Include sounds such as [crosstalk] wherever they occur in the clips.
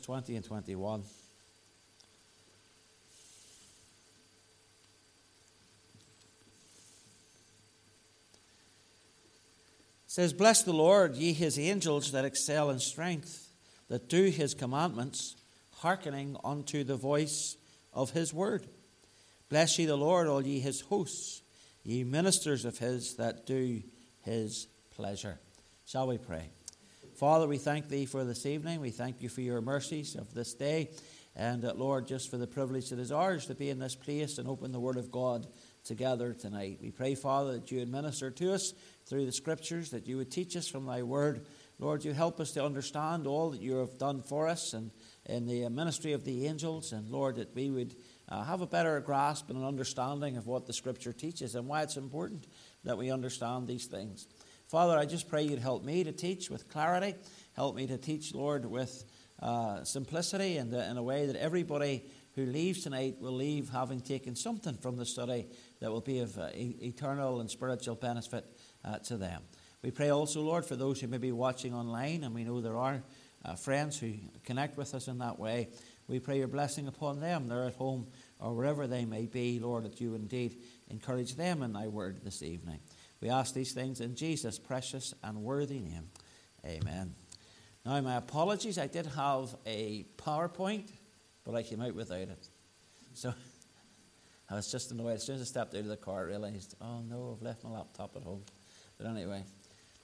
20 and 21. It says, Bless the Lord, ye his angels that excel in strength, that do his commandments, hearkening unto the voice of his word. Bless ye the Lord, all ye his hosts, ye ministers of his that do his pleasure. Shall we pray? Father, we thank thee for this evening. We thank you for your mercies of this day. And uh, Lord, just for the privilege that is ours to be in this place and open the Word of God together tonight. We pray, Father, that you would minister to us through the Scriptures, that you would teach us from thy Word. Lord, you help us to understand all that you have done for us and in the ministry of the angels. And Lord, that we would uh, have a better grasp and an understanding of what the Scripture teaches and why it's important that we understand these things. Father, I just pray you'd help me to teach with clarity. Help me to teach, Lord, with uh, simplicity and uh, in a way that everybody who leaves tonight will leave having taken something from the study that will be of uh, e- eternal and spiritual benefit uh, to them. We pray also, Lord, for those who may be watching online, and we know there are uh, friends who connect with us in that way. We pray your blessing upon them. They're at home or wherever they may be, Lord, that you indeed encourage them in thy word this evening. We ask these things in Jesus' precious and worthy name. Amen. Now, my apologies. I did have a PowerPoint, but I came out without it. So [laughs] I was just annoyed. As soon as I stepped out of the car, I realized, oh no, I've left my laptop at home. But anyway,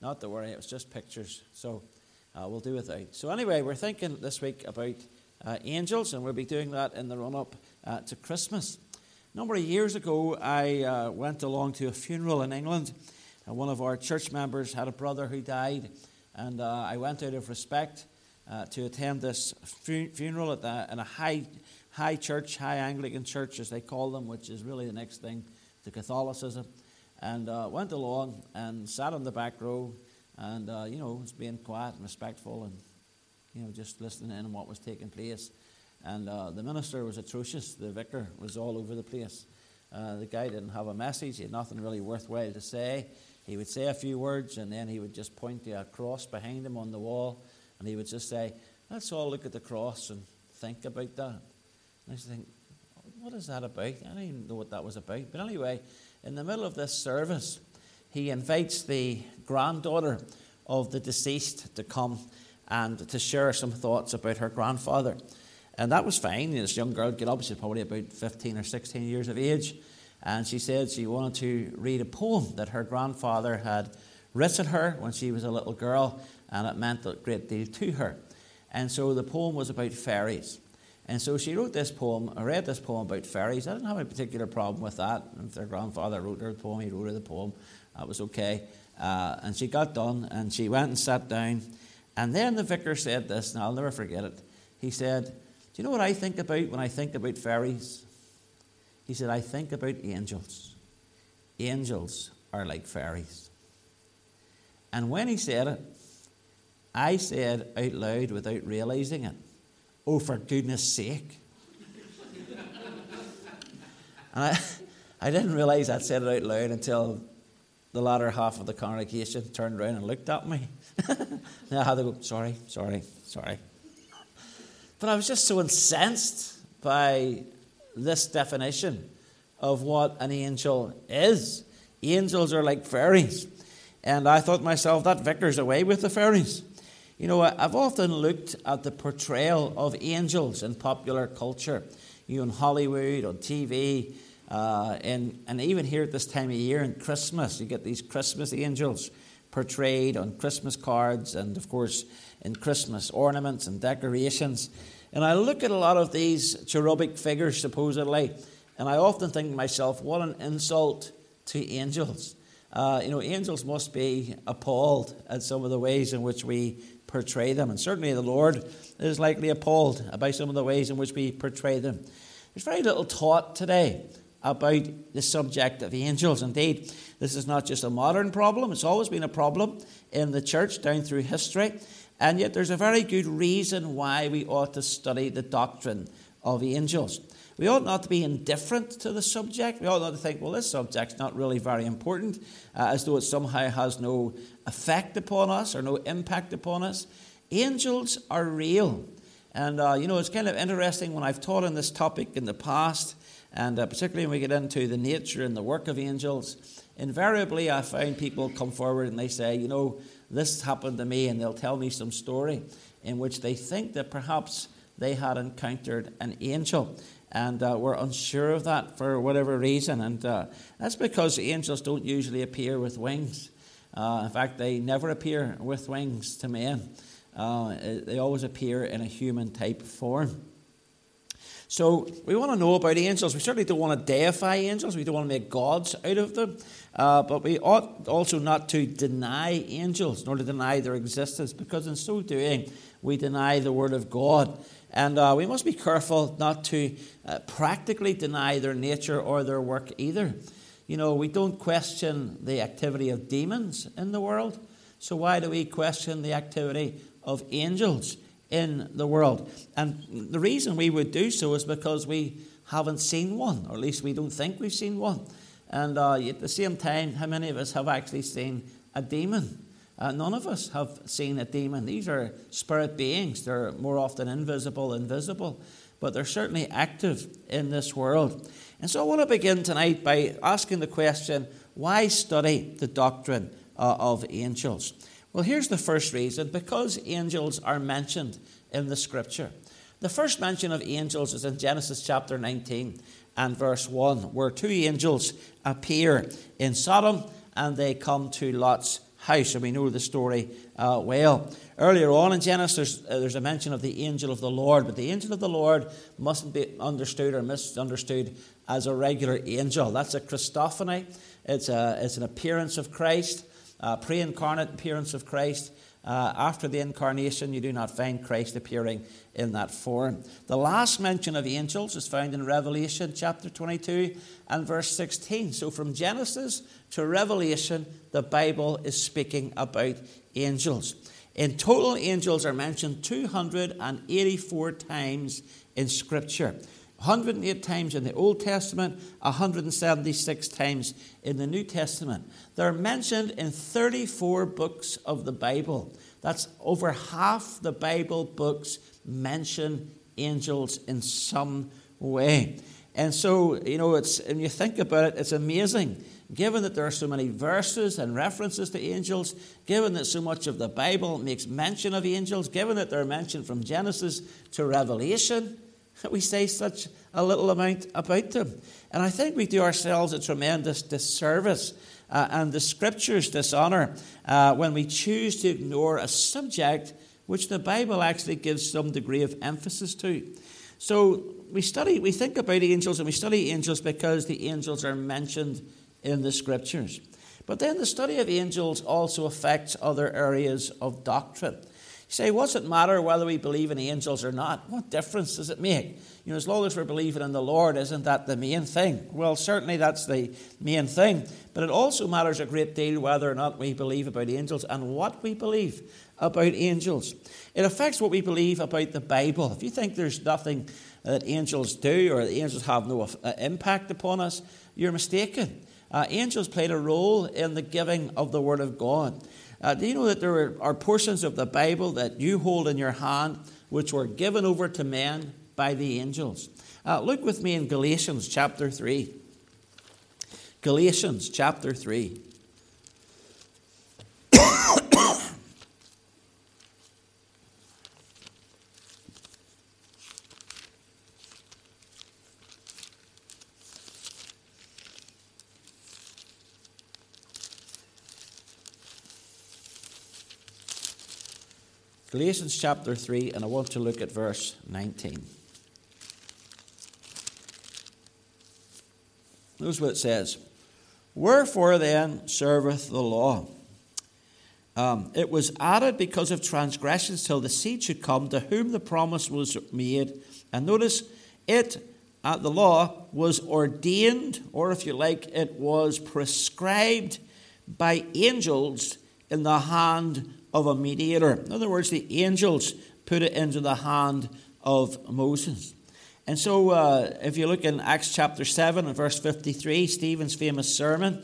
not to worry, it was just pictures. So uh, we'll do without. So, anyway, we're thinking this week about uh, angels, and we'll be doing that in the run up uh, to Christmas. A number of years ago, I uh, went along to a funeral in England. and one of our church members had a brother who died, and uh, I went out of respect uh, to attend this fu- funeral at the, in a high, high church, high Anglican church, as they call them, which is really the next thing to Catholicism. And uh, went along and sat in the back row, and uh, you know, was being quiet and respectful, and you know, just listening in on what was taking place. And uh, the minister was atrocious. The vicar was all over the place. Uh, the guy didn't have a message. He had nothing really worthwhile to say. He would say a few words and then he would just point to a cross behind him on the wall and he would just say, Let's all look at the cross and think about that. And I just think, What is that about? I don't even know what that was about. But anyway, in the middle of this service, he invites the granddaughter of the deceased to come and to share some thoughts about her grandfather. And that was fine. This young girl got up, she's probably about 15 or 16 years of age. And she said she wanted to read a poem that her grandfather had written her when she was a little girl, and it meant a great deal to her. And so the poem was about fairies. And so she wrote this poem, I read this poem about fairies. I didn't have a particular problem with that. If her grandfather wrote her the poem, he wrote her the poem. That was okay. Uh, and she got done, and she went and sat down. And then the vicar said this, and I'll never forget it. He said, do you know what I think about when I think about fairies? He said, I think about angels. Angels are like fairies. And when he said it, I said out loud without realizing it, Oh, for goodness sake. [laughs] and I, I didn't realize I'd said it out loud until the latter half of the congregation turned around and looked at me. [laughs] I had to go, Sorry, sorry, sorry. But I was just so incensed by this definition of what an angel is. Angels are like fairies. And I thought myself, that vicar's away with the fairies. You know, I've often looked at the portrayal of angels in popular culture, you know, in Hollywood, on TV, uh, and, and even here at this time of year in Christmas, you get these Christmas angels portrayed on Christmas cards and, of course, in Christmas ornaments and decorations. And I look at a lot of these cherubic figures, supposedly, and I often think to myself, what an insult to angels. Uh, you know, angels must be appalled at some of the ways in which we portray them. And certainly the Lord is likely appalled by some of the ways in which we portray them. There's very little taught today about the subject of angels. Indeed, this is not just a modern problem, it's always been a problem in the church down through history. And yet, there's a very good reason why we ought to study the doctrine of angels. We ought not to be indifferent to the subject. We ought not to think, well, this subject's not really very important, uh, as though it somehow has no effect upon us or no impact upon us. Angels are real. And, uh, you know, it's kind of interesting when I've taught on this topic in the past, and uh, particularly when we get into the nature and the work of angels, invariably I find people come forward and they say, you know, this happened to me, and they'll tell me some story in which they think that perhaps they had encountered an angel and uh, were unsure of that for whatever reason. And uh, that's because angels don't usually appear with wings. Uh, in fact, they never appear with wings to men. Uh, they always appear in a human type form. So we want to know about angels. We certainly don't want to deify angels. We don't want to make gods out of them. Uh, but we ought also not to deny angels, nor to deny their existence, because in so doing, we deny the Word of God. And uh, we must be careful not to uh, practically deny their nature or their work either. You know, we don't question the activity of demons in the world. So why do we question the activity of angels in the world? And the reason we would do so is because we haven't seen one, or at least we don't think we've seen one. And uh, at the same time, how many of us have actually seen a demon? Uh, none of us have seen a demon. These are spirit beings. They're more often invisible and visible, but they're certainly active in this world. And so I want to begin tonight by asking the question why study the doctrine uh, of angels? Well, here's the first reason because angels are mentioned in the scripture. The first mention of angels is in Genesis chapter 19 and verse 1, where two angels appear in Sodom and they come to Lot's house, and we know the story uh, well. Earlier on in Genesis, there's, uh, there's a mention of the angel of the Lord, but the angel of the Lord mustn't be understood or misunderstood as a regular angel. That's a Christophany, it's, a, it's an appearance of Christ, a pre incarnate appearance of Christ. Uh, after the incarnation, you do not find Christ appearing in that form. The last mention of angels is found in Revelation chapter 22 and verse 16. So from Genesis to Revelation, the Bible is speaking about angels. In total, angels are mentioned 284 times in Scripture. 108 times in the Old Testament, 176 times in the New Testament. They're mentioned in 34 books of the Bible. That's over half the Bible books mention angels in some way. And so, you know, it's, when you think about it, it's amazing. Given that there are so many verses and references to angels, given that so much of the Bible makes mention of angels, given that they're mentioned from Genesis to Revelation, we say such a little amount about them. And I think we do ourselves a tremendous disservice uh, and the scriptures dishonor uh, when we choose to ignore a subject which the Bible actually gives some degree of emphasis to. So we study, we think about angels and we study angels because the angels are mentioned in the scriptures. But then the study of angels also affects other areas of doctrine say, what's it matter whether we believe in angels or not? What difference does it make? You know, as long as we're believing in the Lord, isn't that the main thing? Well, certainly that's the main thing. But it also matters a great deal whether or not we believe about angels and what we believe about angels. It affects what we believe about the Bible. If you think there's nothing that angels do or angels have no uh, impact upon us, you're mistaken. Uh, angels played a role in the giving of the Word of God. Uh, do you know that there are portions of the Bible that you hold in your hand which were given over to men by the angels? Uh, look with me in Galatians chapter 3. Galatians chapter 3. Galatians chapter 3, and I want to look at verse 19. Notice what it says Wherefore then serveth the law? Um, it was added because of transgressions till the seed should come to whom the promise was made. And notice, it, uh, the law, was ordained, or if you like, it was prescribed by angels in the hand of a mediator. In other words, the angels put it into the hand of Moses. And so, uh, if you look in Acts chapter 7 and verse 53, Stephen's famous sermon,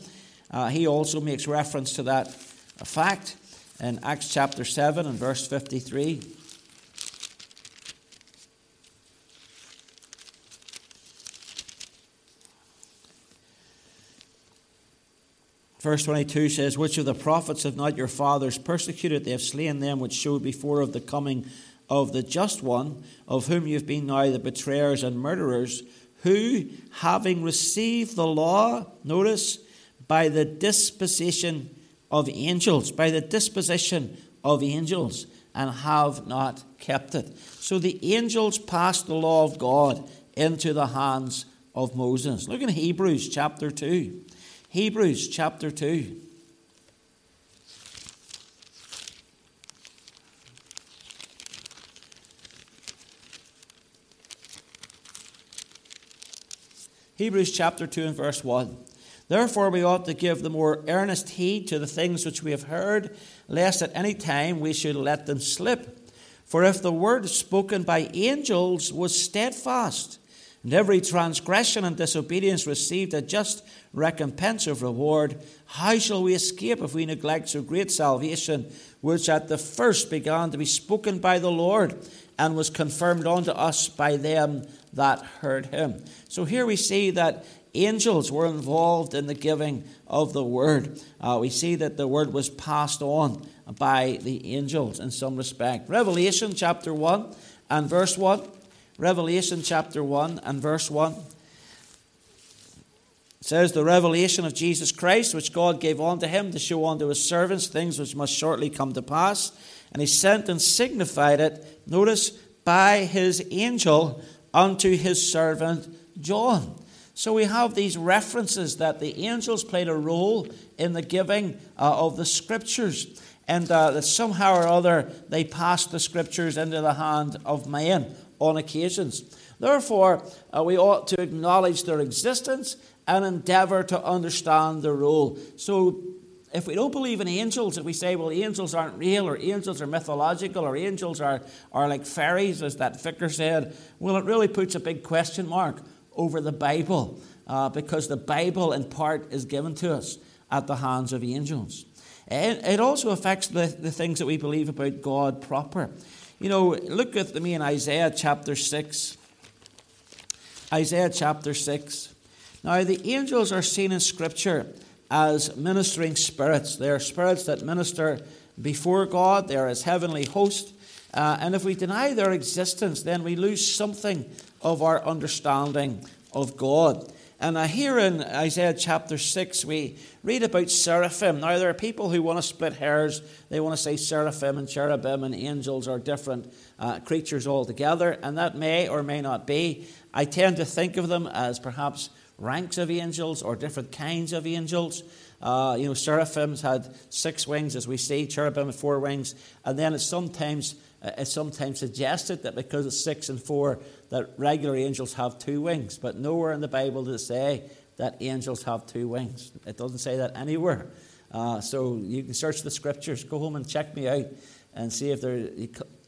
uh, he also makes reference to that fact in Acts chapter 7 and verse 53. Verse 22 says, Which of the prophets have not your fathers persecuted? They have slain them which showed before of the coming of the just one, of whom you have been now the betrayers and murderers, who, having received the law, notice, by the disposition of angels, by the disposition of angels, and have not kept it. So the angels passed the law of God into the hands of Moses. Look in Hebrews chapter 2. Hebrews chapter 2. Hebrews chapter 2 and verse 1. Therefore, we ought to give the more earnest heed to the things which we have heard, lest at any time we should let them slip. For if the word spoken by angels was steadfast, and every transgression and disobedience received a just recompense of reward, how shall we escape if we neglect so great salvation, which at the first began to be spoken by the Lord, and was confirmed unto us by them that heard him. So here we see that angels were involved in the giving of the word. Uh, we see that the word was passed on by the angels in some respect. Revelation chapter 1 and verse 1. Revelation chapter 1 and verse 1 says, The revelation of Jesus Christ, which God gave unto him to show unto his servants things which must shortly come to pass. And he sent and signified it, notice, by his angel unto his servant John. So we have these references that the angels played a role in the giving uh, of the scriptures, and uh, that somehow or other they passed the scriptures into the hand of man on occasions. Therefore, uh, we ought to acknowledge their existence and endeavor to understand their role. So if we don't believe in angels, if we say, well, angels aren't real, or angels are mythological, or angels are, are like fairies, as that vicar said, well, it really puts a big question mark over the Bible, uh, because the Bible, in part, is given to us at the hands of angels. It, also affects the, the things that we believe about God proper. You know, look with me in Isaiah chapter 6. Isaiah chapter 6. Now, the angels are seen in Scripture as ministering spirits. They are spirits that minister before God, they are His heavenly host. Uh, and if we deny their existence, then we lose something of our understanding of God. And here in Isaiah chapter 6, we read about seraphim. Now, there are people who want to split hairs. They want to say seraphim and cherubim and angels are different uh, creatures altogether, and that may or may not be. I tend to think of them as perhaps ranks of angels or different kinds of angels. Uh, you know, seraphims had six wings, as we see, cherubim had four wings, and then it's sometimes uh, it's sometimes suggested that because it's six and four, that regular angels have two wings. But nowhere in the Bible does it say that angels have two wings. It doesn't say that anywhere. Uh, so you can search the scriptures. Go home and check me out and see if there.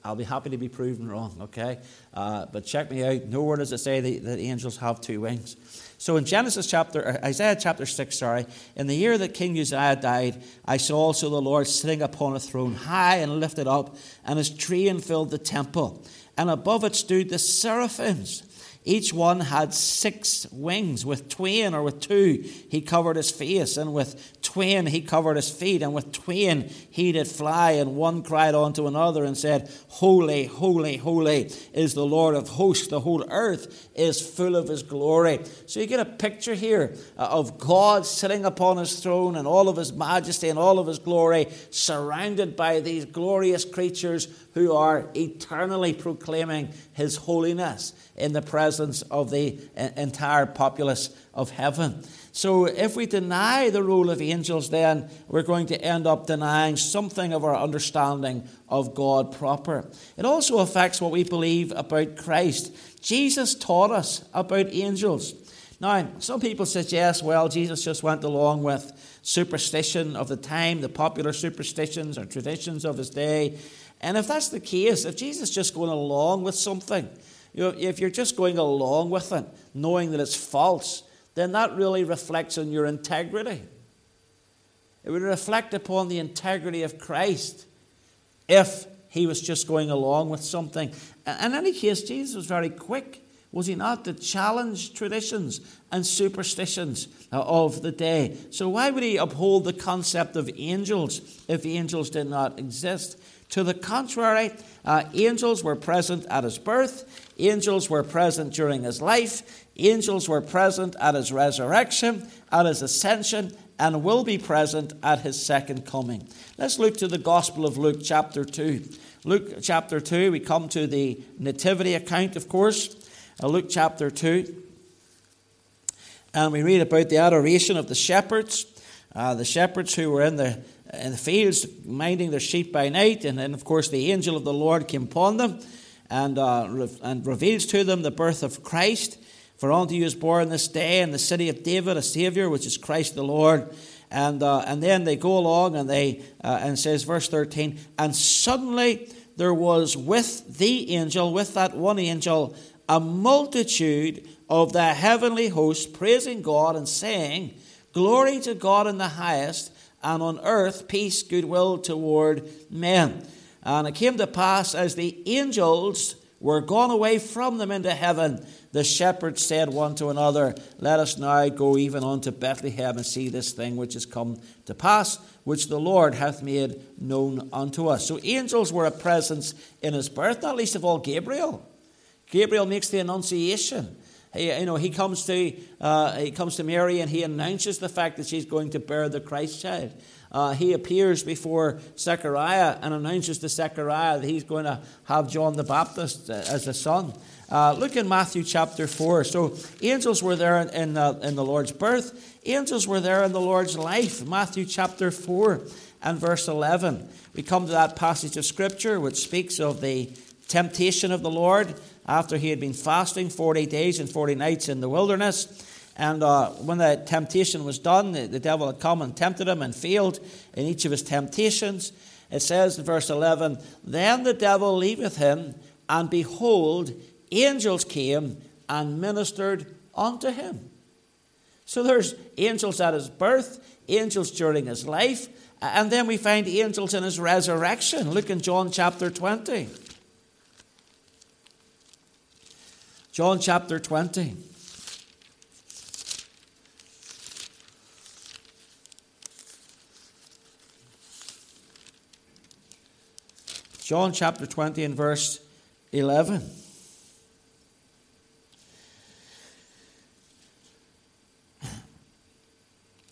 I'll be happy to be proven wrong. Okay, uh, but check me out. Nowhere does it say that, that angels have two wings. So in Genesis chapter, uh, Isaiah chapter 6, sorry, in the year that King Uzziah died, I saw also the Lord sitting upon a throne, high and lifted up, and his train filled the temple. And above it stood the seraphims. Each one had six wings. With twain or with two, he covered his face, and with twain he covered his feet, and with twain he did fly. And one cried unto another and said, Holy, holy, holy is the Lord of hosts. The whole earth is full of his glory. So you get a picture here uh, of God sitting upon his throne and all of his majesty and all of his glory, surrounded by these glorious creatures who are eternally proclaiming his holiness in the presence of the entire populace of heaven. So, if we deny the role of angels, then we're going to end up denying something of our understanding of God proper. It also affects what we believe about Christ. Jesus taught us about angels. Now, some people suggest, well, Jesus just went along with superstition of the time, the popular superstitions or traditions of his day. And if that's the case, if Jesus just going along with something, you know, if you're just going along with it, knowing that it's false, then that really reflects on your integrity. It would reflect upon the integrity of Christ if he was just going along with something. In any case, Jesus was very quick Was he not to challenge traditions and superstitions uh, of the day? So, why would he uphold the concept of angels if angels did not exist? To the contrary, uh, angels were present at his birth, angels were present during his life, angels were present at his resurrection, at his ascension, and will be present at his second coming. Let's look to the Gospel of Luke, chapter 2. Luke chapter 2, we come to the Nativity account, of course. Uh, Luke chapter 2. And we read about the adoration of the shepherds, uh, the shepherds who were in the, in the fields minding their sheep by night. And then, of course, the angel of the Lord came upon them and, uh, re- and reveals to them the birth of Christ. For unto you is born this day in the city of David a Saviour, which is Christ the Lord. And, uh, and then they go along and they, uh, and says, verse 13, and suddenly there was with the angel, with that one angel, a multitude of the heavenly host praising God and saying, Glory to God in the highest, and on earth peace, goodwill toward men. And it came to pass as the angels were gone away from them into heaven, the shepherds said one to another, Let us now go even unto Bethlehem and see this thing which is come to pass, which the Lord hath made known unto us. So angels were a presence in his birth, not least of all Gabriel. Gabriel makes the annunciation. He, you know, he comes to uh, he comes to Mary and he announces the fact that she's going to bear the Christ child. Uh, he appears before Zechariah and announces to Zechariah that he's going to have John the Baptist uh, as a son. Uh, look in Matthew chapter 4. So, angels were there in, in, uh, in the Lord's birth, angels were there in the Lord's life. Matthew chapter 4 and verse 11. We come to that passage of Scripture which speaks of the temptation of the Lord after he had been fasting 40 days and 40 nights in the wilderness. And uh, when the temptation was done, the, the, devil had come and tempted him and failed in each of his temptations. It says in verse 11 Then the devil leaveth him, and behold, angels came and ministered unto him. So there's angels at his birth, angels during his life, and then we find angels in his resurrection. Look in John chapter 20. John chapter 20. John chapter 20 and verse 11.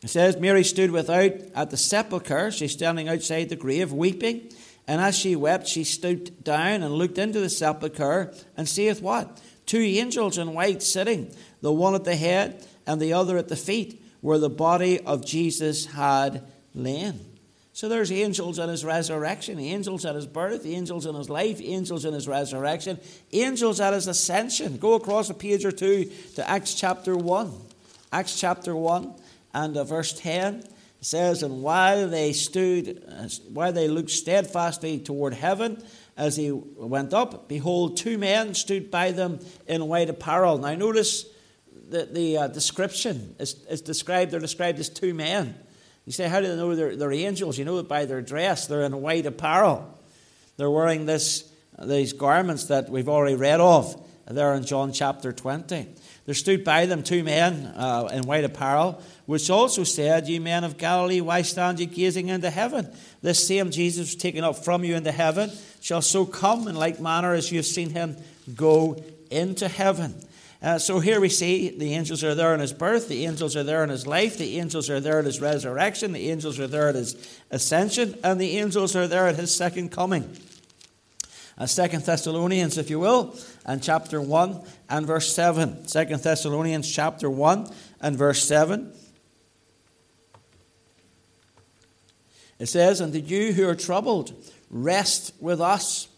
It says, Mary stood without at the sepulchre. She's standing outside the grave, weeping. And as she wept, she stooped down and looked into the sepulchre, and seeth what? Two angels in white sitting, the one at the head and the other at the feet, where the body of Jesus had lain. So there's angels in his resurrection, angels at his birth, angels in his life, angels in his resurrection, angels at his ascension. Go across a page or two to Acts chapter 1. Acts chapter 1 and uh, verse 10 says, And while they stood, uh, while they looked steadfastly toward heaven, as he went up, behold, two men stood by them in white apparel. Now, notice that the uh, description is, is, described, they're described as two men. You say, how do they know they're, they're angels? You know it by their dress. They're in white apparel. They're wearing this, these garments that we've already read of there in John chapter 20. There stood by them two men uh, in white apparel, which also said, Ye men of Galilee, why stand ye gazing into heaven? This same Jesus taken up from you into heaven shall so come in like manner as you have seen him go into heaven. Uh, so here we see the angels are there in his birth, the angels are there in his life, the angels are there at his resurrection, the angels are there at his ascension, and the angels are there at his second coming. Uh, Second Thessalonians, if you will, and chapter 1 and verse 7. Second Thessalonians chapter 1 and verse 7. It says, And that you who are troubled, rest with us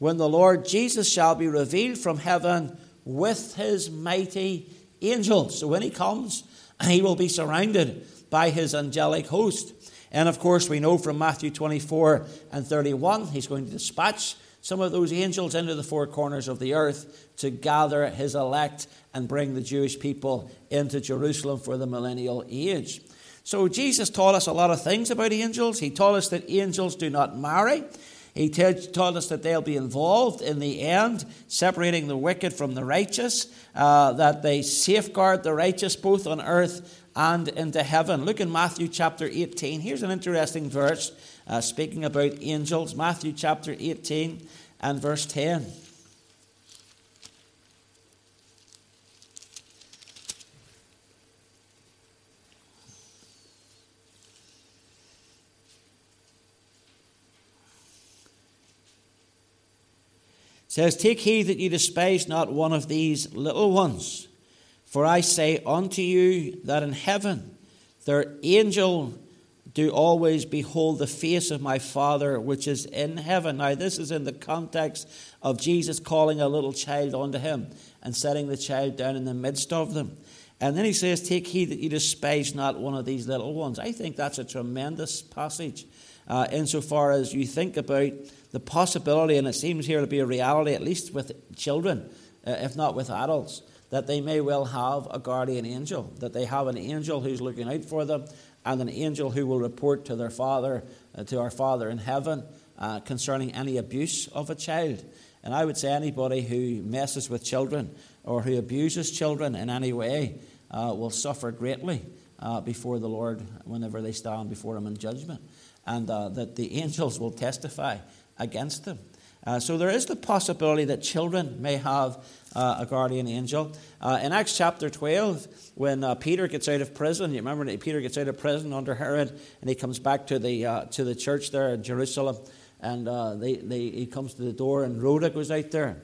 when the Lord Jesus shall be revealed from heaven with his mighty angels. So when he comes, he will be surrounded by his angelic host. And of course, we know from Matthew 24 and 31, he's going to dispatch some of those angels into the four corners of the earth to gather his elect and bring the Jewish people into Jerusalem for the millennial age. So Jesus taught us a lot of things about angels. He taught us that angels do not marry. He told us that they'll be involved in the end, separating the wicked from the righteous, uh, that they safeguard the righteous both on earth and into heaven. Look in Matthew chapter 18. Here's an interesting verse uh, speaking about angels. Matthew chapter 18 and verse 10. says, Take heed that you despise not one of these little ones. For I say unto you that in heaven their angel do always behold the face of my Father which is in heaven. Now, this is in the context of Jesus calling a little child unto him and setting the child down in the midst of them. And then he says, Take heed that you despise not one of these little ones. I think that's a tremendous passage uh, insofar as you think about the possibility, and it seems here to be a reality, at least with children, uh, if not with adults, that they may well have a guardian angel, that they have an angel who's looking out for them, and an angel who will report to their father, uh, to our Father in heaven, uh, concerning any abuse of a child. And I would say anybody who messes with children or who abuses children in any way uh, will suffer greatly uh, before the Lord whenever they stand before Him in judgment. And uh, that the [laughs] angels will testify against them. Uh, so there is the possibility that children may have uh, a guardian angel. Uh, in Acts chapter 12, when uh, Peter gets out of prison, you remember that Peter gets out of prison under Herod and he comes back to the, uh, to the church there in Jerusalem. And uh, they, they, he comes to the door, and Rhoda goes out there.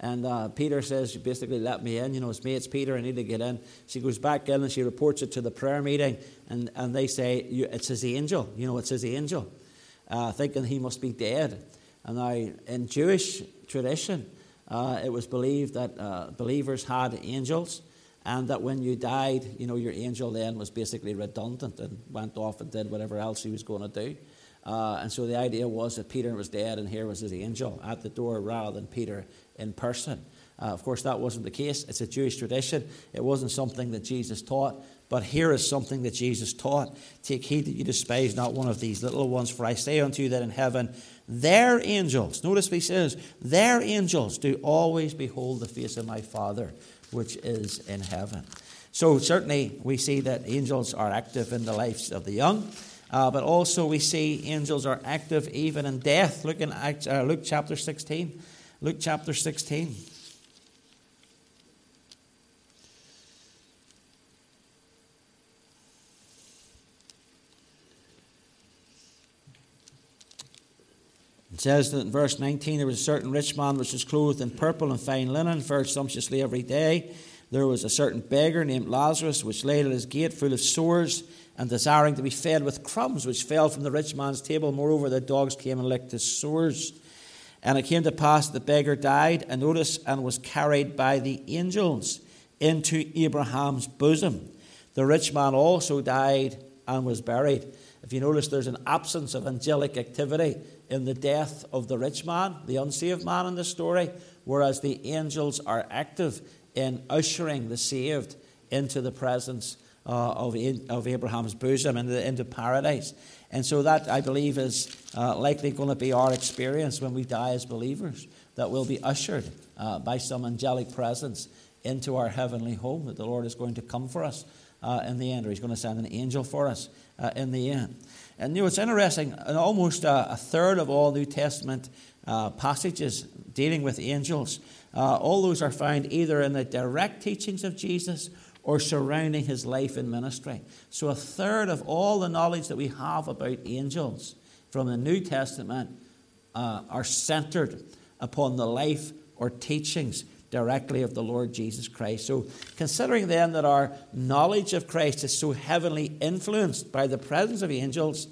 And Peter says, basically, let me in. You know, it's me, it's Peter, I need to get in. She goes back in and she reports it to the prayer meeting. And, and they say, it's his angel. You know, it's his angel. thinking he must be dead. And now, in Jewish tradition, uh, it was believed that uh, believers had angels, and that when you died, you know, your angel then was basically redundant and went off and did whatever else he was going to do. Uh, and so the idea was that Peter was dead, and here was his angel at the door rather than Peter in person. Uh, of course, that wasn't the case. It's a Jewish tradition. It wasn't something that Jesus taught. But here is something that Jesus taught Take heed that you despise not one of these little ones, for I say unto you that in heaven their angels, notice he says, their angels do always behold the face of my Father which is in heaven. So, certainly, we see that angels are active in the lives of the young, uh, but also we see angels are active even in death. Look in uh, Luke chapter 16. Luke chapter 16. Says that in verse 19 there was a certain rich man which was clothed in purple and fine linen, fared sumptuously every day. There was a certain beggar named Lazarus which lay at his gate full of sores and desiring to be fed with crumbs which fell from the rich man's table. Moreover, the dogs came and licked his sores. And it came to pass that the beggar died, and notice, and was carried by the angels into Abraham's bosom. The rich man also died and was buried. If you notice, there's an absence of angelic activity in the death of the rich man, the unsaved man in the story, whereas the angels are active in ushering the saved into the presence uh, of, of Abraham's bosom, into, into paradise. And so, that I believe is uh, likely going to be our experience when we die as believers, that we'll be ushered uh, by some angelic presence into our heavenly home, that the Lord is going to come for us uh, in the end, or He's going to send an angel for us uh, in the end. And you know, it's interesting, almost a, a third of all New Testament uh, passages dealing with angels, uh, all those are found either in the direct teachings of Jesus or surrounding his life and ministry. So, a third of all the knowledge that we have about angels from the New Testament uh, are centered upon the life or teachings directly of the Lord Jesus Christ. So, considering then that our knowledge of Christ is so heavily influenced by the presence of angels,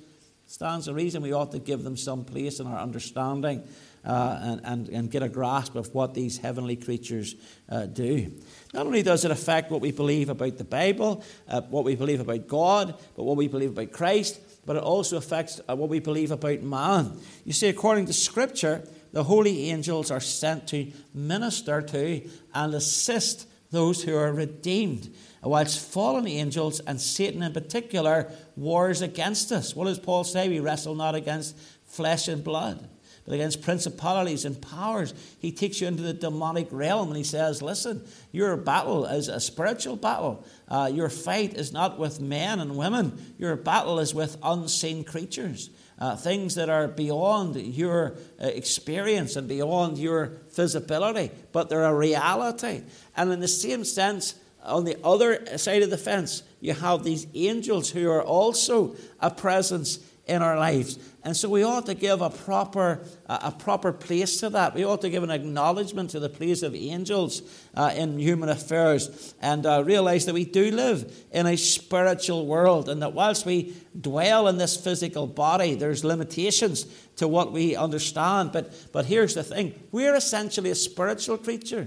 stands the reason we ought to give them some place in our understanding uh, and, and, and get a grasp of what these heavenly creatures uh, do. Not only does it affect what we believe about the Bible, uh, what we believe about God, but what we believe about Christ, but it also affects uh, what we believe about man. You see, according to Scripture, the holy angels are sent to minister to and assist those who are redeemed. Whilst fallen angels and Satan in particular wars against us. What does Paul say? We wrestle not against flesh and blood, but against principalities and powers. He takes you into the demonic realm and he says, Listen, your battle is a spiritual battle. Uh, your fight is not with men and women, your battle is with unseen creatures. Uh, things that are beyond your uh, experience and beyond your visibility, but they're a reality. And in the same sense, on the other side of the fence, you have these angels who are also a presence in our lives. And so we ought to give a proper, a proper place to that. We ought to give an acknowledgement to the place of angels uh, in human affairs and uh, realize that we do live in a spiritual world and that whilst we dwell in this physical body, there's limitations to what we understand. But, but here's the thing we're essentially a spiritual creature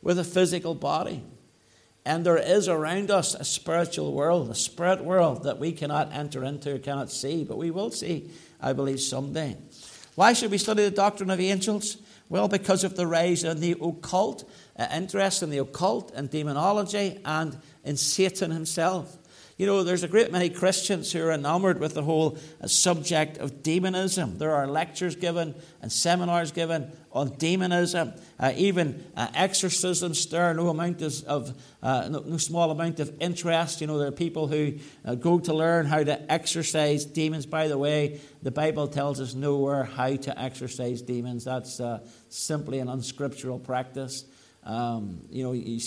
with a physical body. And there is around us a spiritual world, a spirit world that we cannot enter into, cannot see, but we will see, I believe, someday. Why should we study the doctrine of angels? Well, because of the rise in the occult, uh, interest in the occult and demonology, and in Satan himself. You know, there's a great many Christians who are enamored with the whole uh, subject of demonism. There are lectures given and seminars given on demonism, uh, even uh, exorcisms stir no amount of, uh, no, no, small amount of interest. You know, there are people who uh, go to learn how to exorcise demons. By the way, the Bible tells us nowhere how to exorcise demons. That's uh, simply an unscriptural practice. Um, you know, you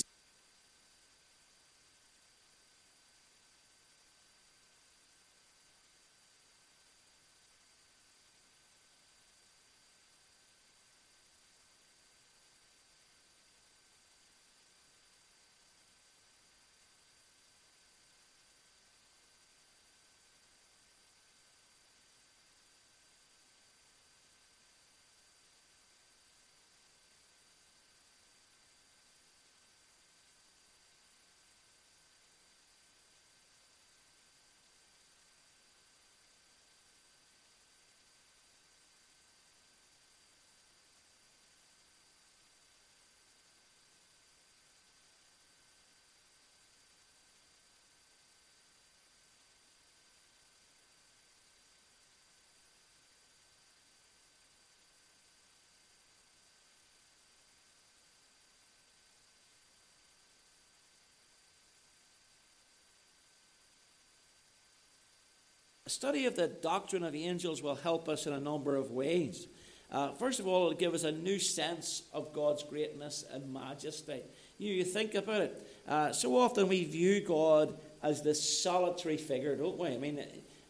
A study of the doctrine of angels will help us in a number of ways. Uh, first of all, it'll give us a new sense of God's greatness and majesty. You, you think about it. Uh, so often we view God as this solitary figure, don't we? I mean,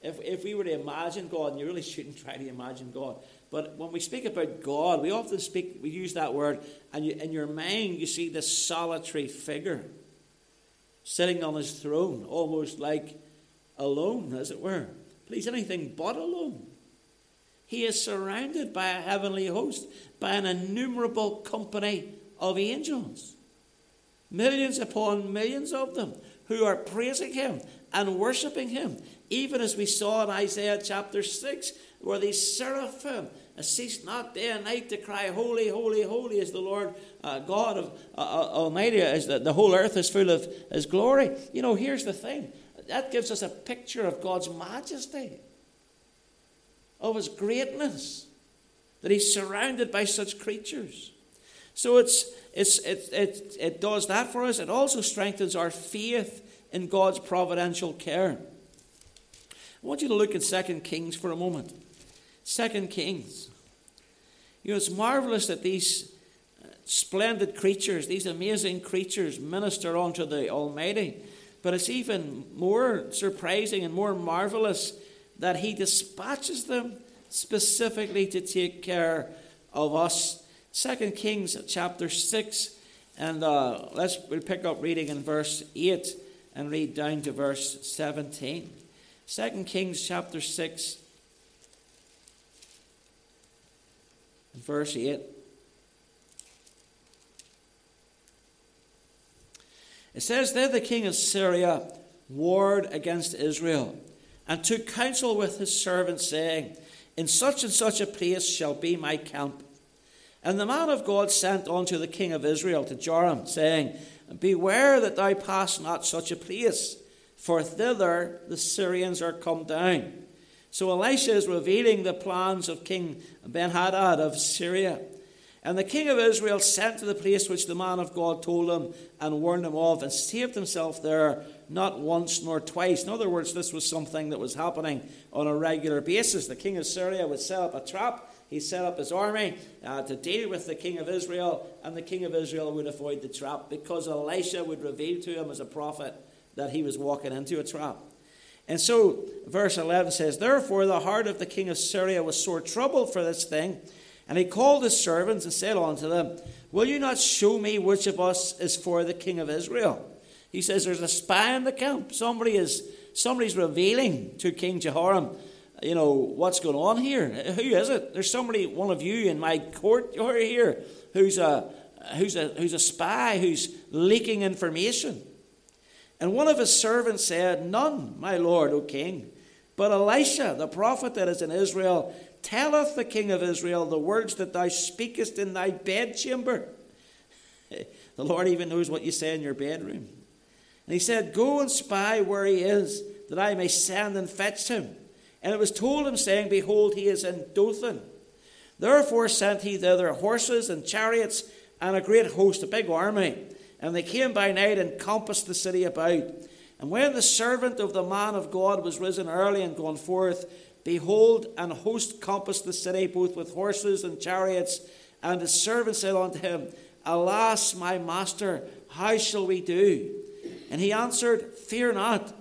if, if we were to imagine God, and you really shouldn't try to imagine God, but when we speak about God, we often speak, we use that word, and you, in your mind you see this solitary figure sitting on his throne, almost like alone, as it were. Please, anything but alone. He is surrounded by a heavenly host, by an innumerable company of angels. Millions upon millions of them who are praising him and worshipping him, even as we saw in Isaiah chapter 6, where these seraphim cease not day and night to cry, Holy, holy, holy is the Lord uh, God of uh, uh Almighty, the, the whole earth is full of His glory. You know, here's the thing that gives us a picture of God's majesty, of his greatness, that he's surrounded by such creatures. So it's, it's, it, it, it does that for us. It also strengthens our faith in God's providential care. I want you to look at 2 Kings for a moment. 2 Kings. You know, it's marvelous that these uh, splendid creatures, these amazing creatures, minister unto the Almighty. But it's even more surprising and more marvelous that he dispatches them specifically to take care of us. Second Kings chapter 6, and uh, let's we'll pick up reading in verse 8 and read down to verse 17. Second Kings chapter 6, verse 8. It says, There the king of Syria warred against Israel and took counsel with his servants, saying, In such and such a place shall be my camp. And the man of God sent unto the king of Israel to Joram, saying, Beware that thou pass not such a place, for thither the Syrians are come down. So Elisha is revealing the plans of King Benhadad of Syria. And the king of Israel sent to the place which the man of God told him and warned him of, and saved himself there not once nor twice. In other words, this was something that was happening on a regular basis. The king of Syria would set up a trap, he set up his army uh, to deal with the king of Israel, and the king of Israel would avoid the trap because Elisha would reveal to him as a prophet that he was walking into a trap. And so, verse 11 says, Therefore, the heart of the king of Syria was sore troubled for this thing. And he called his servants and said unto them, Will you not show me which of us is for the king of Israel? He says, There's a spy in the camp. Somebody is somebody's revealing to King Jehoram, you know, what's going on here. Who is it? There's somebody, one of you in my court here, who's a who's a who's a spy, who's leaking information. And one of his servants said, None, my lord, O king. But Elisha, the prophet that is in Israel, telleth the king of Israel the words that thou speakest in thy bedchamber. [laughs] the Lord even knows what you say in your bedroom. And he said, Go and spy where he is, that I may send and fetch him. And it was told him, saying, Behold, he is in Dothan. Therefore sent he thither horses and chariots and a great host, a big army. And they came by night and compassed the city about. And when the servant of the man of God was risen early and gone forth, behold, an host compassed the city, both with horses and chariots. And the servant said unto him, Alas, my master, how shall we do? And he answered, Fear not,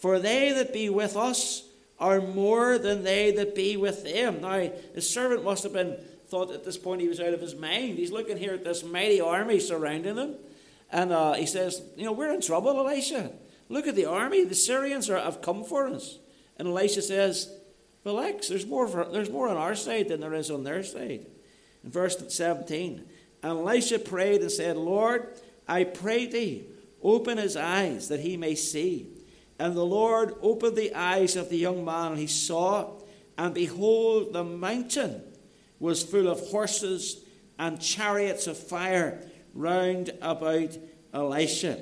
for they that be with us are more than they that be with them. Now, the servant must have been thought at this point he was out of his mind. He's looking here at this mighty army surrounding him. And uh, he says, You know, we're in trouble, Elisha. Look at the army. The Syrians are, have come for us. And Elisha says, Relax, there's more, for, there's more on our side than there is on their side. In verse 17, and Elisha prayed and said, Lord, I pray thee, open his eyes that he may see. And the Lord opened the eyes of the young man, and he saw, and behold, the mountain was full of horses and chariots of fire round about Elisha.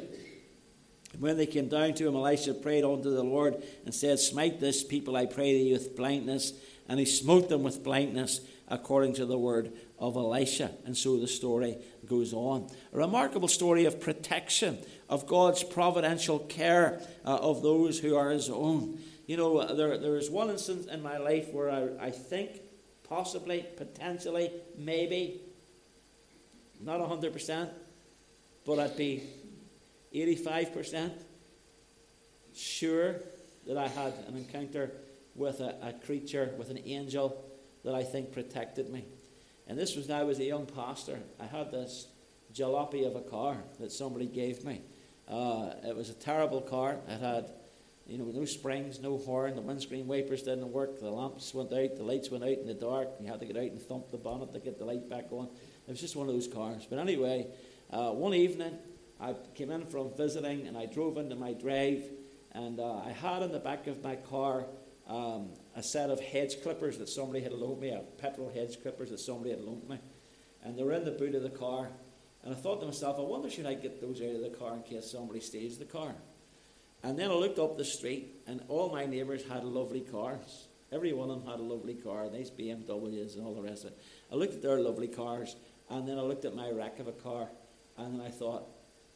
When they came down to him, Elisha prayed unto the Lord and said, Smite this people, I pray thee, with blindness. And he smote them with blindness according to the word of Elisha. And so the story goes on. A remarkable story of protection, of God's providential care uh, of those who are his own. You know, there, there is one instance in my life where I, I think, possibly, potentially, maybe, not 100%, but I'd be 85% sure that I had an encounter with a, a creature, with an angel that I think protected me. And this was when I was a young pastor. I had this jalopy of a car that somebody gave me. Uh, it was a terrible car. It had, you know, no springs, no horn. The windscreen wipers didn't work. The lamps went out. The lights went out in the dark. You had to get out and thump the bonnet to get the light back on. It was just one of those cars. But anyway, uh, one evening I came in from visiting and I drove into my drive and uh, I had in the back of my car um, a set of hedge clippers that somebody had loaned me, a petrol hedge clippers that somebody had loaned me. And they were in the boot of the car. And I thought to myself, I wonder should I get those out of the car in case somebody steals the car. And then I looked up the street and all my neighbours had lovely cars. Every one of them had a lovely car, nice BMWs and all the rest of it. I looked at their lovely cars and then I looked at my wreck of a car, and then I thought,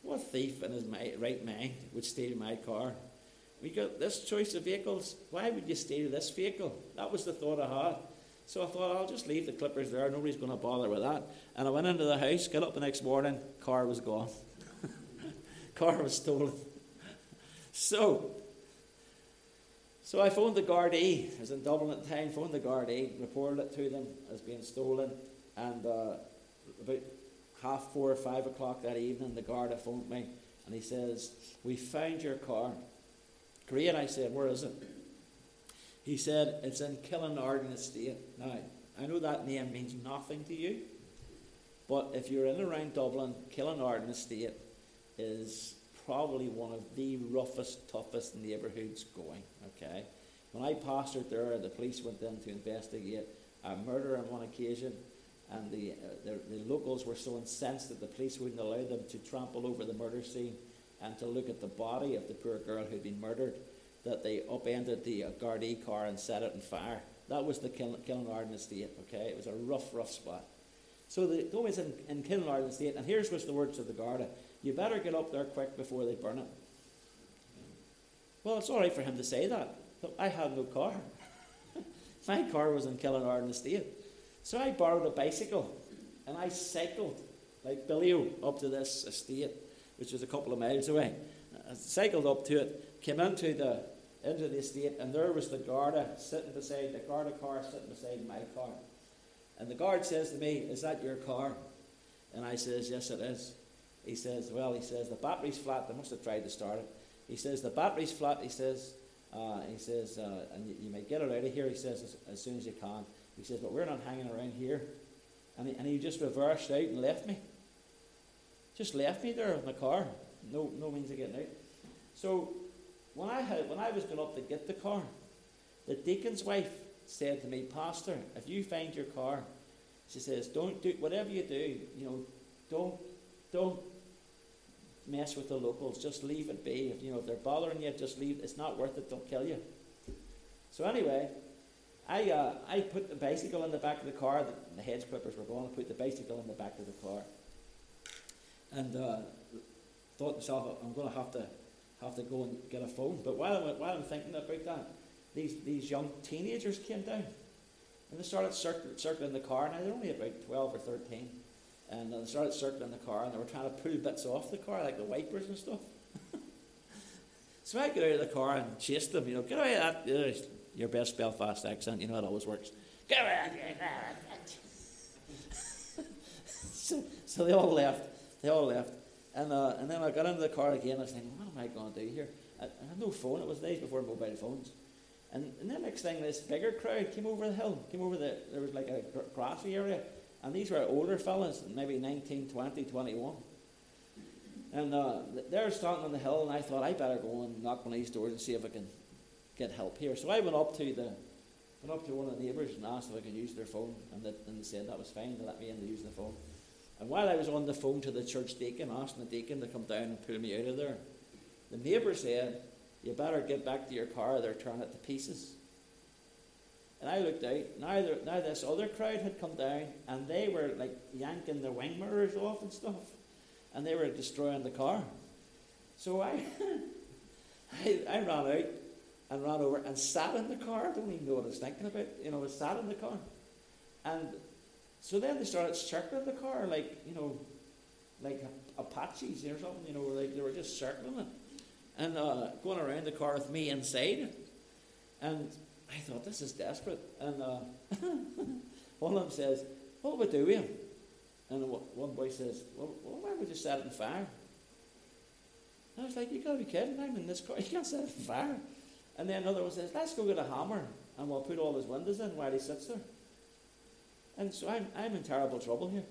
what thief in his right mind would steal my car? We got this choice of vehicles. Why would you steal this vehicle? That was the thought I had. So I thought, I'll just leave the clippers there. Nobody's going to bother with that. And I went into the house, got up the next morning, car was gone. [laughs] car was stolen. so, so I phoned the Gardaí. I was in Dublin at the time, phoned the Gardaí, reported it to them as being stolen, and uh, about half four or five o'clock that evening, the guard phoned me and he says, We found your car. Great, I said, Where is it? He said, It's in Killinarden Estate. Now, I know that name means nothing to you, but if you're in around Dublin, Killinarden Estate is probably one of the roughest, toughest neighbourhoods going. Okay? When I pastored there, the police went in to investigate a murder on one occasion and the, uh, the, the, locals were so incensed that the police wouldn't allow them to trample over the murder scene and to look at the body of the poor girl who'd been murdered. that they upended the Gardaí car and set it on fire. That was the Killinarden estate, okay? It was a rough, rough spot. So the is in, in Killinarden estate, and here's what's the words of the Garda. You better get up there quick before they burn it. Well, it's all right for him to say that, I had no car. [laughs] My car was in Killinarden estate. So I borrowed a bicycle, and I cycled like Billy up to this estate, which was a couple of miles away. I cycled up to it, came into the into the estate, and there was the Garda sitting beside the Garda car sitting beside my car. And the guard says to me, Is that your car? And I says, Yes, it is. He says, Well, he says, the battery's flat. They must have tried to start it. He says, The battery's flat. He says, uh, he says, uh, and you, you, may get it out of here, he says, as, as, soon as you can. He says, but we're not hanging around here. And he, and he just reversed out and left me. Just left me there in the car. No, no means of getting out. So when I, had, when I was going up to get the car, the deacon's wife said to me, Pastor, if you find your car, she says, don't do whatever you do, you know, don't don't mess with the locals. Just leave it be. If you know if they're bothering you, just leave. It's not worth it. They'll kill you. So anyway, I uh, I put the bicycle in the back of the car. The, the hedge clippers were going. I put the bicycle in the back of the car, and uh, thought to myself, I'm going to have to have to go and get a phone. But while I'm, while I'm thinking about that, these these young teenagers came down, and they started circling, circling the car. Now they're only about twelve or thirteen and they started circling the car and they were trying to pull bits off the car, like the wipers and stuff. [laughs] so I get out of the car and chased them, you know, get away that. Uh, your best Belfast accent, you know it always works. So, so they all left. They all left. And, uh, and then I got into the car again. I was thinking, what am I going to do here? I, I had no phone. It was days before mobile phones. And, and then next thing, this bigger crowd came over the hill, came over the, there was like a grassy area. And these were older fellas, maybe 19, 20, 21. And uh, they're standing on the hill, and I thought I better go and knock on these doors and see if I can get help here. So I went up to the went up to one of the neighbours and asked if I could use their phone, and, they, and they said that was fine. They let me in to use the phone. And while I was on the phone to the church deacon, asking the deacon to come down and pull me out of there, the neighbour said, "You better get back to your car. They're tearing it to pieces." And I looked out. Now, there, now this other crowd had come down, and they were like yanking their wing mirrors off and stuff, and they were destroying the car. So I, [laughs] I, I ran out and ran over and sat in the car. I don't even know what I was thinking about. You know, I sat in the car, and so then they started circling the car like you know, like Apaches or something. You know, like they were just circling it and uh, going around the car with me inside, and I thought, this is desperate. And uh, [laughs] one of them says, what would we do? And one boy says, well, why would you set it on fire? And I was like, you gotta be kidding, I'm in this car, [laughs] you can't set it on fire. And then another one says, let's go get a hammer and we'll put all his windows in while he sits there. And so I'm, I'm in terrible trouble here.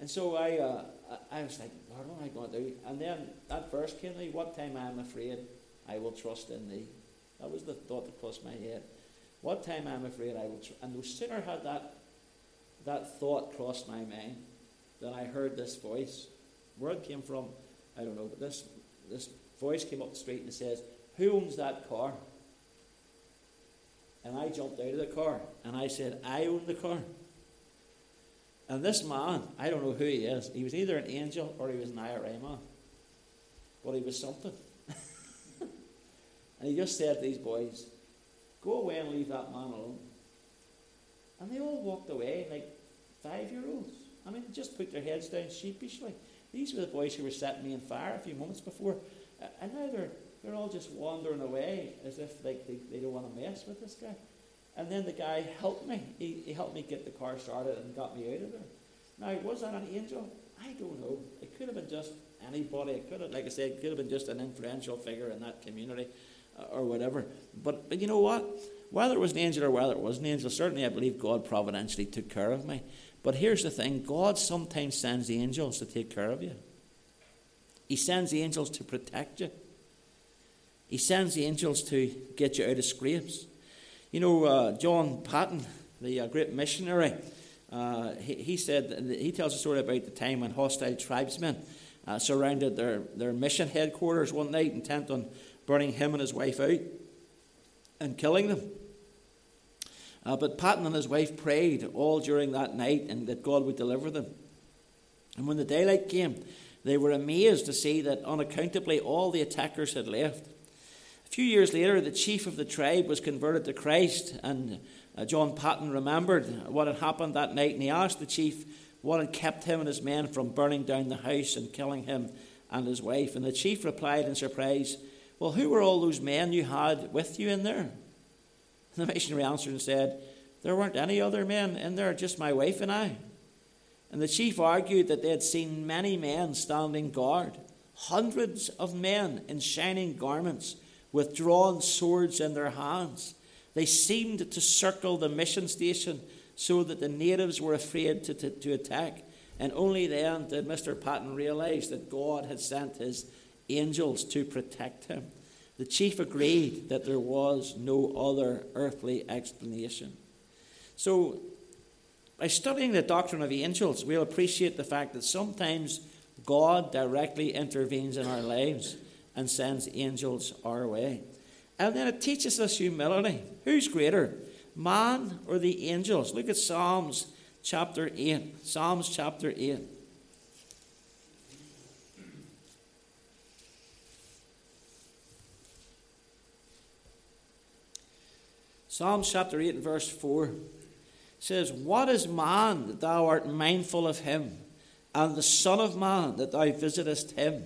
And so I, uh, I was like, Lord, what am I going to do? And then that verse came to me, what time I am afraid, I will trust in thee. That was the thought that crossed my head. What time I'm afraid I will. Tr-? And no sooner had that, that thought crossed my mind than I heard this voice. Where it came from, I don't know, but this, this voice came up the street and it says, Who owns that car? And I jumped out of the car and I said, I own the car. And this man, I don't know who he is. He was either an angel or he was an IRA man. But he was something. [laughs] and he just said to these boys, Go away and leave that man alone. And they all walked away like five year olds. I mean, just put their heads down sheepishly. These were the boys who were setting me on fire a few moments before. And now they're, they're all just wandering away as if like, they, they don't want to mess with this guy. And then the guy helped me. He, he helped me get the car started and got me out of there. Now, was that an angel? I don't know. It could have been just anybody. It could have, like I said, it could have been just an influential figure in that community uh, or whatever. But, but you know what? Whether it was an angel or whether it wasn't an angel, certainly I believe God providentially took care of me. But here's the thing God sometimes sends the angels to take care of you, He sends the angels to protect you, He sends the angels to get you out of scrapes. You know, uh, John Paton, the uh, great missionary, uh, he, he said, he tells a story about the time when hostile tribesmen uh, surrounded their, their mission headquarters one night intent on burning him and his wife out. and killing them. Uh, but Paton and his wife prayed all during that night and that God would deliver them. And when the daylight came, they were amazed to see that unaccountably all the attackers had left. Few years later, the chief of the tribe was converted to Christ, and uh, John Paton remembered what had happened that night, and he asked the chief what had kept him and his men from burning down the house and killing him and his wife. And the chief replied in surprise, Well, who were all those men you had with you in there? And the missionary answered and said, There weren't any other men in there, just my wife and I. And the chief argued that they had seen many men standing guard, hundreds of men in shining garments with drawn swords in their hands. They seemed to circle the mission station so that the natives were afraid to, to, to attack. And only then did Mr. Paton realize that God had sent his angels to protect him. The chief agreed that there was no other earthly explanation. So, by studying the doctrine of angels, we'll appreciate the fact that sometimes God directly intervenes in our lives and sends angels our way. And then it teaches us humility. Who's greater, man or the angels? Look at Psalms chapter 8. Psalms chapter 8. Psalms chapter 8 and verse 4 says, What is man that thou art mindful of him, and the Son of Man that thou visitest him?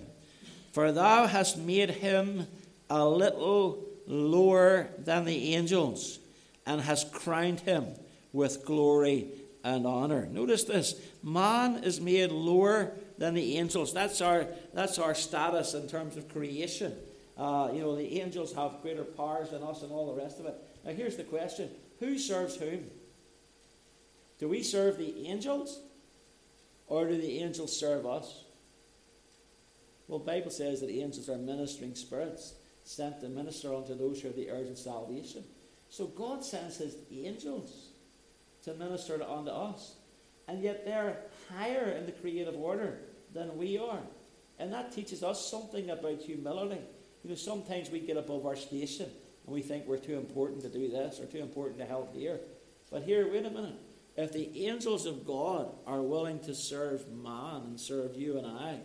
For thou hast made him a little lower than the angels, and hast crowned him with glory and honor. Notice this man is made lower than the angels. That's our, that's our status in terms of creation. Uh, you know, the angels have greater powers than us and all the rest of it. Now, here's the question who serves whom? Do we serve the angels, or do the angels serve us? Well, the Bible says that angels are ministering spirits sent to minister unto those who are the of salvation. So God sends his angels to minister unto us. And yet they're higher in the creative order than we are. And that teaches us something about humility. You know, sometimes we get above our station and we think we're too important to do this or too important to help here. But here, wait a minute. If the angels of God are willing to serve man and serve you and I,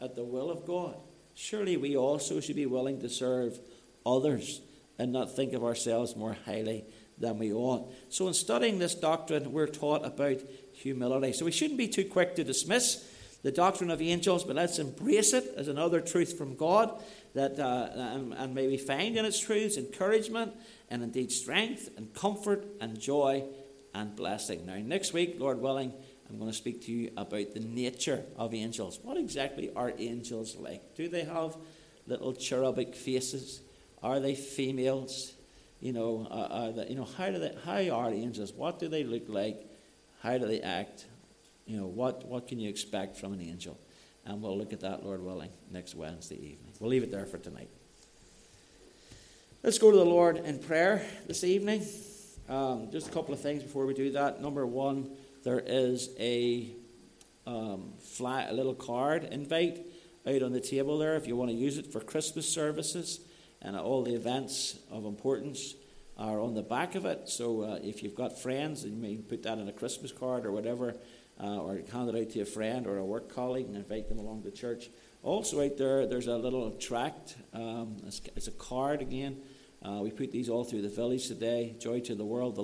at the will of God, surely we also should be willing to serve others and not think of ourselves more highly than we ought. So, in studying this doctrine, we're taught about humility. So, we shouldn't be too quick to dismiss the doctrine of angels, but let's embrace it as another truth from God that uh, and, and may we find in its truths encouragement and indeed strength and comfort and joy and blessing. Now, next week, Lord willing, I'm going to speak to you about the nature of angels. What exactly are angels like? Do they have little cherubic faces? Are they females? You know, uh, they, you know how do they? How are angels? What do they look like? How do they act? You know, what what can you expect from an angel? And we'll look at that, Lord willing, next Wednesday evening. We'll leave it there for tonight. Let's go to the Lord in prayer this evening. Um, just a couple of things before we do that. Number one there is a um, a little card invite out on the table there if you want to use it for Christmas services and all the events of importance are on the back of it. So uh, if you've got friends, and you may put that in a Christmas card or whatever, uh, or hand it out to a friend or a work colleague and invite them along to church. Also out there, there's a little tract. Um, it's, it's, a card again. Uh, we put these all through the village today. Joy to the world.